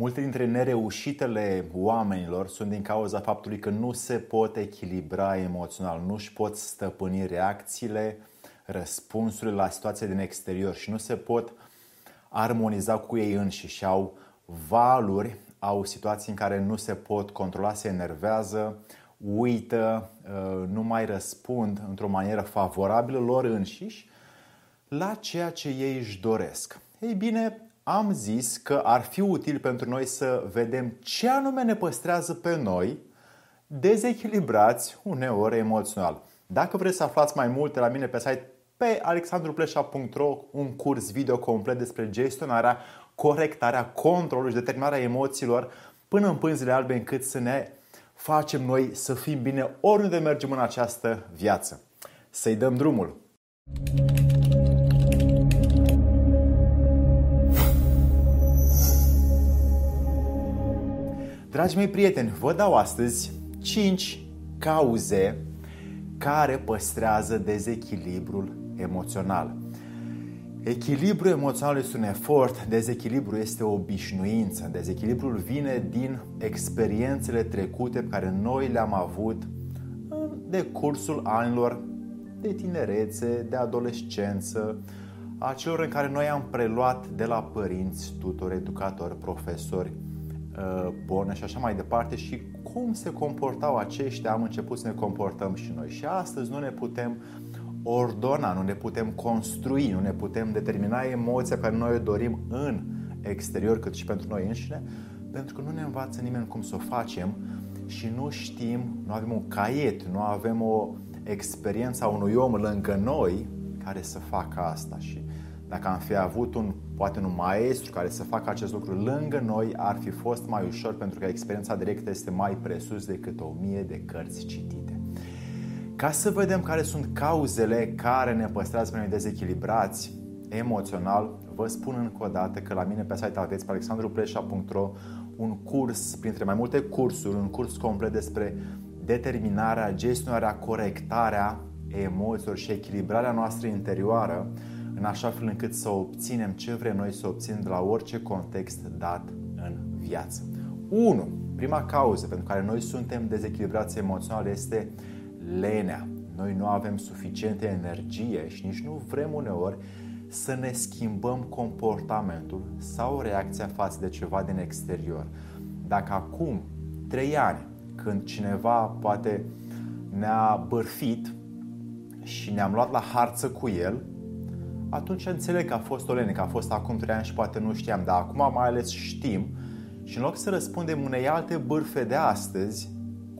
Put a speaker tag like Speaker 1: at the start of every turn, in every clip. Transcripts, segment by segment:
Speaker 1: Multe dintre nereușitele oamenilor sunt din cauza faptului că nu se pot echilibra emoțional, nu își pot stăpâni reacțiile, răspunsurile la situația din exterior și nu se pot armoniza cu ei înșiși. Au valuri, au situații în care nu se pot controla, se enervează, uită, uh, nu mai răspund într-o manieră favorabilă lor înșiși la ceea ce ei își doresc. Ei bine, am zis că ar fi util pentru noi să vedem ce anume ne păstrează pe noi dezechilibrați uneori emoțional. Dacă vreți să aflați mai multe la mine pe site, pe alexandrupleșa.ro un curs video complet despre gestionarea, corectarea, controlul și determinarea emoțiilor până în pânzile albe încât să ne facem noi să fim bine oriunde mergem în această viață. Să-i dăm drumul! Dragii mei prieteni, vă dau astăzi 5 cauze care păstrează dezechilibrul emoțional. Echilibru emoțional este un efort, dezechilibru este o obișnuință. Dezechilibrul vine din experiențele trecute pe care noi le-am avut în decursul anilor de tinerețe, de adolescență, a celor în care noi am preluat de la părinți, tutori, educatori, profesori, uh, bune și așa mai departe și cum se comportau aceștia, am început să ne comportăm și noi. Și astăzi nu ne putem ordona, nu ne putem construi, nu ne putem determina emoția care noi o dorim în exterior, cât și pentru noi înșine, pentru că nu ne învață nimeni cum să o facem și nu știm, nu avem un caiet, nu avem o experiență a unui om lângă noi care să facă asta. Și dacă am fi avut un, poate un maestru care să facă acest lucru lângă noi, ar fi fost mai ușor pentru că experiența directă este mai presus decât o mie de cărți citite. Ca să vedem care sunt cauzele care ne păstrează pe noi dezechilibrați emoțional, vă spun încă o dată că la mine pe site aveți pe alexandrupleșa.ro un curs, printre mai multe cursuri, un curs complet despre determinarea, gestionarea, corectarea emoțiilor și echilibrarea noastră interioară în așa fel încât să obținem ce vrem noi să obținem de la orice context dat în viață. 1. Prima cauză pentru care noi suntem dezechilibrați emoțional este lenea. Noi nu avem suficientă energie și nici nu vrem uneori să ne schimbăm comportamentul sau reacția față de ceva din exterior. Dacă acum, trei ani, când cineva poate ne-a bărfit și ne-am luat la harță cu el, atunci înțeleg că a fost o lene, că a fost acum trei ani și poate nu știam, dar acum mai ales știm și în loc să răspundem unei alte bârfe de astăzi,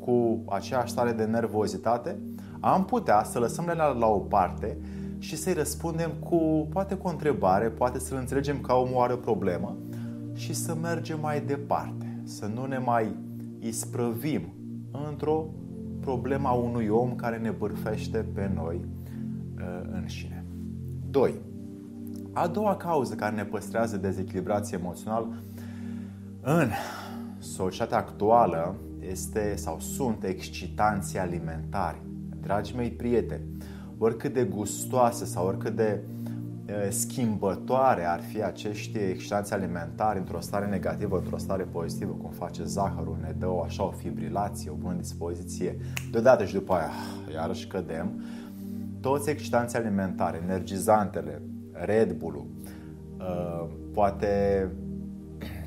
Speaker 1: cu aceeași stare de nervozitate, am putea să lăsăm la, la o parte și să-i răspundem cu, poate cu o întrebare, poate să-l înțelegem ca omul are o problemă și să mergem mai departe, să nu ne mai isprăvim într-o problemă a unui om care ne bârfește pe noi uh, înșine. 2. A doua cauză care ne păstrează dezechilibrație emoțional în societatea actuală este sau sunt excitanții alimentari. Dragii mei prieteni, oricât de gustoase sau oricât de schimbătoare ar fi acești excitanți alimentari într-o stare negativă, într-o stare pozitivă, cum face zahărul, ne dă o, așa o fibrilație, o bună dispoziție, deodată și după aia iarăși cădem, toți excitanții alimentare, energizantele, Red Bull-ul, poate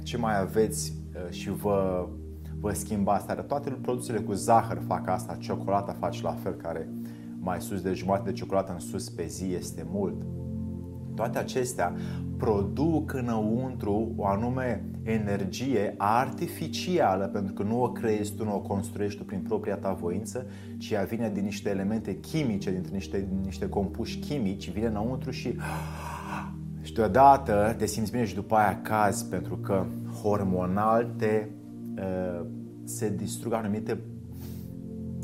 Speaker 1: ce mai aveți și vă vă schimba starea. Toate produsele cu zahăr fac asta, ciocolata face la fel, care mai sus de jumătate de ciocolată în sus pe zi este mult. Toate acestea produc înăuntru o anume energie artificială, pentru că nu o creezi tu, nu o construiești tu prin propria ta voință, ci ea vine din niște elemente chimice, dintre niște, din niște compuși chimici, vine înăuntru și și deodată te simți bine și după aia cazi pentru că hormonal te Uh, se distrug anumite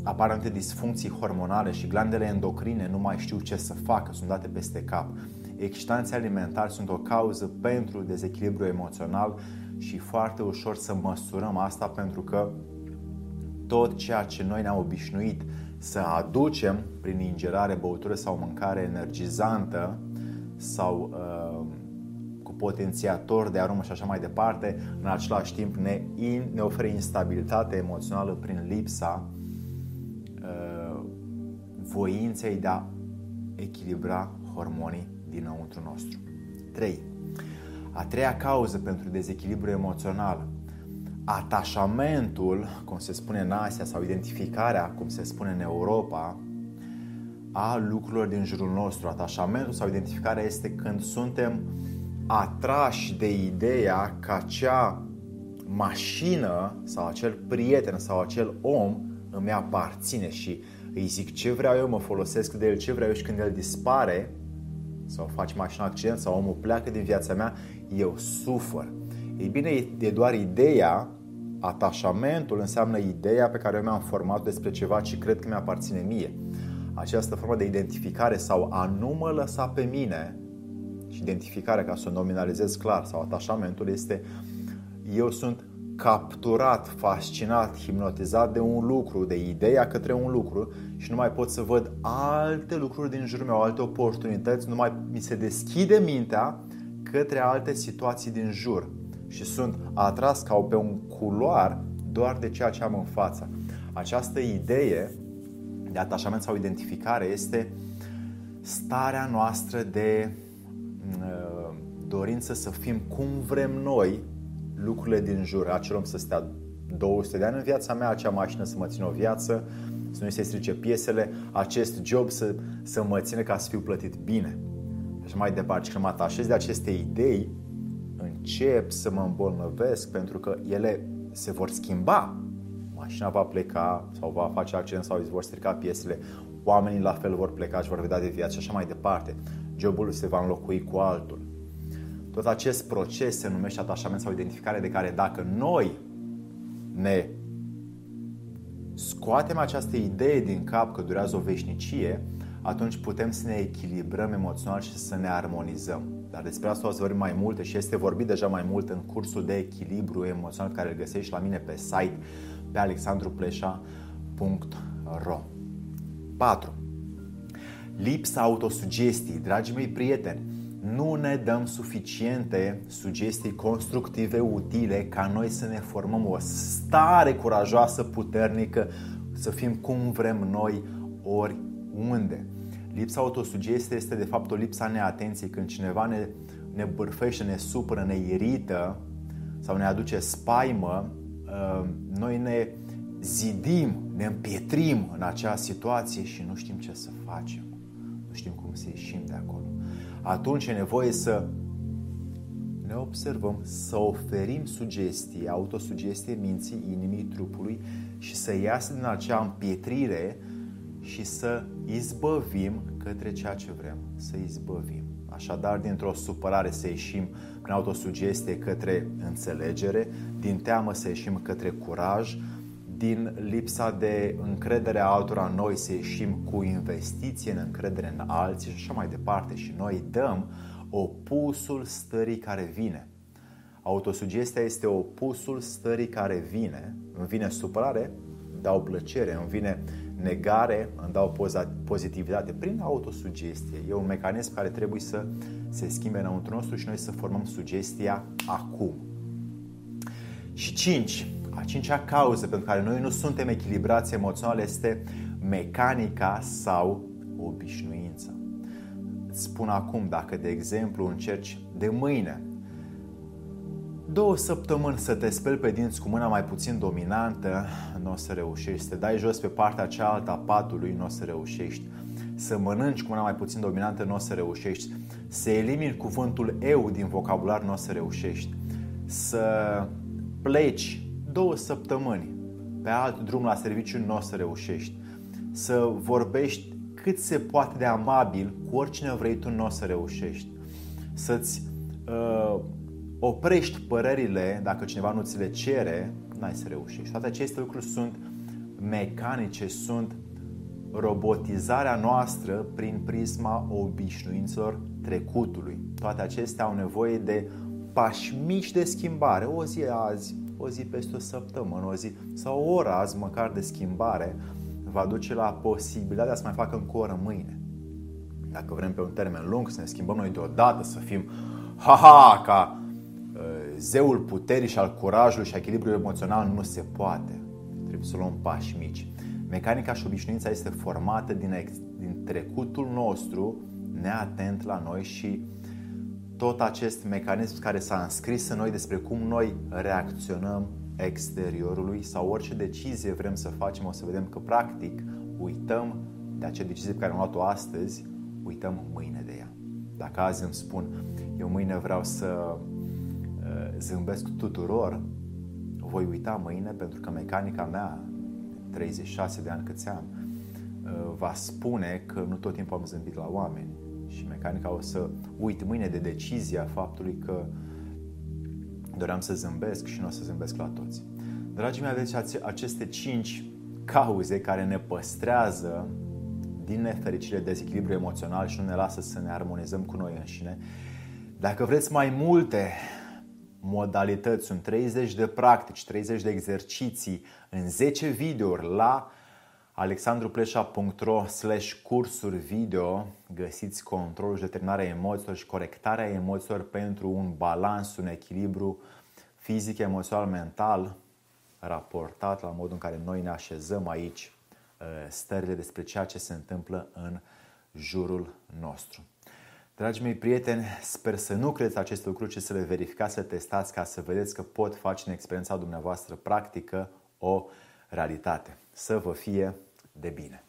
Speaker 1: apar anumite disfuncții hormonale și glandele endocrine nu mai știu ce să facă, sunt date peste cap. Excitanții alimentari sunt o cauză pentru dezechilibru emoțional și foarte ușor să măsurăm asta pentru că tot ceea ce noi ne-am obișnuit să aducem prin ingerare, băutură sau mâncare energizantă sau uh, cu potențiator de aromă și așa mai departe, în același timp ne, in, ne oferă instabilitate emoțională prin lipsa uh, voinței de a echilibra hormonii dinăuntru nostru. 3. A treia cauză pentru dezechilibru emoțional atașamentul, cum se spune în Asia, sau identificarea, cum se spune în Europa, a lucrurilor din jurul nostru. Atașamentul sau identificarea este când suntem atrași de ideea că acea mașină sau acel prieten sau acel om îmi aparține și îi zic ce vreau eu, mă folosesc de el, ce vreau eu și când el dispare sau face mașina accident sau omul pleacă din viața mea, eu sufăr. Ei bine, e doar ideea, atașamentul înseamnă ideea pe care eu mi-am format despre ceva ce cred că mi-aparține mie. Această formă de identificare sau a nu mă lăsa pe mine și identificarea, ca să o nominalizez clar, sau atașamentul este eu sunt capturat, fascinat, hipnotizat de un lucru, de ideea către un lucru și nu mai pot să văd alte lucruri din jurul meu, alte oportunități, nu mai mi se deschide mintea către alte situații din jur și sunt atras ca pe un culoar doar de ceea ce am în față. Această idee de atașament sau identificare este starea noastră de uh, dorință să fim cum vrem noi lucrurile din jur. Acel om să stea 200 de ani în viața mea, acea mașină să mă țină o viață, să nu se strice piesele, acest job să, să mă țină ca să fiu plătit bine. Și mai departe, și când mă atașez de aceste idei, încep să mă îmbolnăvesc pentru că ele se vor schimba. Mașina va pleca sau va face accident sau îți vor strica piesele, oamenii la fel vor pleca și vor vedea de viață și așa mai departe. Jobul se va înlocui cu altul. Tot acest proces se numește atașament sau identificare de care dacă noi ne scoatem această idee din cap că durează o veșnicie, atunci putem să ne echilibrăm emoțional și să ne armonizăm. Dar despre asta o să vorbim mai multe și este vorbit deja mai mult în cursul de echilibru emoțional care îl găsești la mine pe site pe alexandruplesha.ro 4. Lipsa autosugestii. Dragii mei prieteni, nu ne dăm suficiente sugestii constructive, utile, ca noi să ne formăm o stare curajoasă, puternică, să fim cum vrem noi oriunde. Lipsa autosugestie este de fapt o lipsa neatenției când cineva ne, ne bârfește, ne supără, ne irită sau ne aduce spaimă, uh, noi ne zidim, ne împietrim în acea situație și nu știm ce să facem. Nu știm cum să ieșim de acolo atunci e nevoie să ne observăm, să oferim sugestii, autosugestie minții, inimii, trupului și să iasă din acea împietrire și să izbăvim către ceea ce vrem, să izbăvim. Așadar, dintr-o supărare să ieșim prin autosugestie către înțelegere, din teamă să ieșim către curaj, din lipsa de încredere a altora în noi să ieșim cu investiție în încredere în alții și așa mai departe și noi dăm opusul stării care vine. Autosugestia este opusul stării care vine. Îmi vine supărare, dau plăcere, îmi vine negare, îmi dau pozitivitate prin autosugestie. E un mecanism care trebuie să se schimbe înăuntru nostru și noi să formăm sugestia acum. Și 5 a cincea cauză pentru care noi nu suntem echilibrați emoțional este mecanica sau obișnuința. Îți spun acum, dacă de exemplu încerci de mâine două săptămâni să te speli pe dinți cu mâna mai puțin dominantă, nu o să reușești. Să te dai jos pe partea cealaltă a patului, nu o să reușești. Să mănânci cu mâna mai puțin dominantă, nu o să reușești. Să elimini cuvântul eu din vocabular, nu o să reușești. Să pleci două săptămâni pe alt drum la serviciu nu o să reușești. Să vorbești cât se poate de amabil cu oricine vrei tu nu o să reușești. Să-ți uh, oprești părerile dacă cineva nu ți le cere, n-ai să reușești. Toate aceste lucruri sunt mecanice, sunt robotizarea noastră prin prisma obișnuințelor trecutului. Toate acestea au nevoie de pași mici de schimbare. O zi azi, o zi peste o săptămână, o zi sau o oră azi măcar de schimbare va duce la posibilitatea să mai facă încă o oră mâine. Dacă vrem pe un termen lung să ne schimbăm noi deodată, să fim ha-ha, ca uh, zeul puterii și al curajului și echilibrului emoțional nu se poate. Trebuie să luăm pași mici. Mecanica și obișnuința este formată din, ex- din trecutul nostru neatent la noi și tot acest mecanism care s-a înscris în noi despre cum noi reacționăm exteriorului sau orice decizie vrem să facem, o să vedem că practic uităm de acea decizie pe care am luat-o astăzi, uităm mâine de ea. Dacă azi îmi spun, eu mâine vreau să uh, zâmbesc tuturor, voi uita mâine pentru că mecanica mea, 36 de ani câți am, uh, va spune că nu tot timpul am zâmbit la oameni. Și mecanica o să uit mâine de decizia faptului că doream să zâmbesc și nu o să zâmbesc la toți. Dragii mei, aveți aceste cinci cauze care ne păstrează din nefericire dezechilibru emoțional și nu ne lasă să ne armonizăm cu noi înșine. Dacă vreți mai multe modalități, sunt 30 de practici, 30 de exerciții în 10 videouri la alexandrupleșa.ro slash cursuri video găsiți controlul și determinarea emoțiilor și corectarea emoțiilor pentru un balans, un echilibru fizic, emoțional, mental raportat la modul în care noi ne așezăm aici uh, stările despre ceea ce se întâmplă în jurul nostru. Dragii mei prieteni, sper să nu credeți aceste lucruri, ci să le verificați, să testați ca să vedeți că pot face în experiența dumneavoastră practică o realitate. Să vă fie de bine!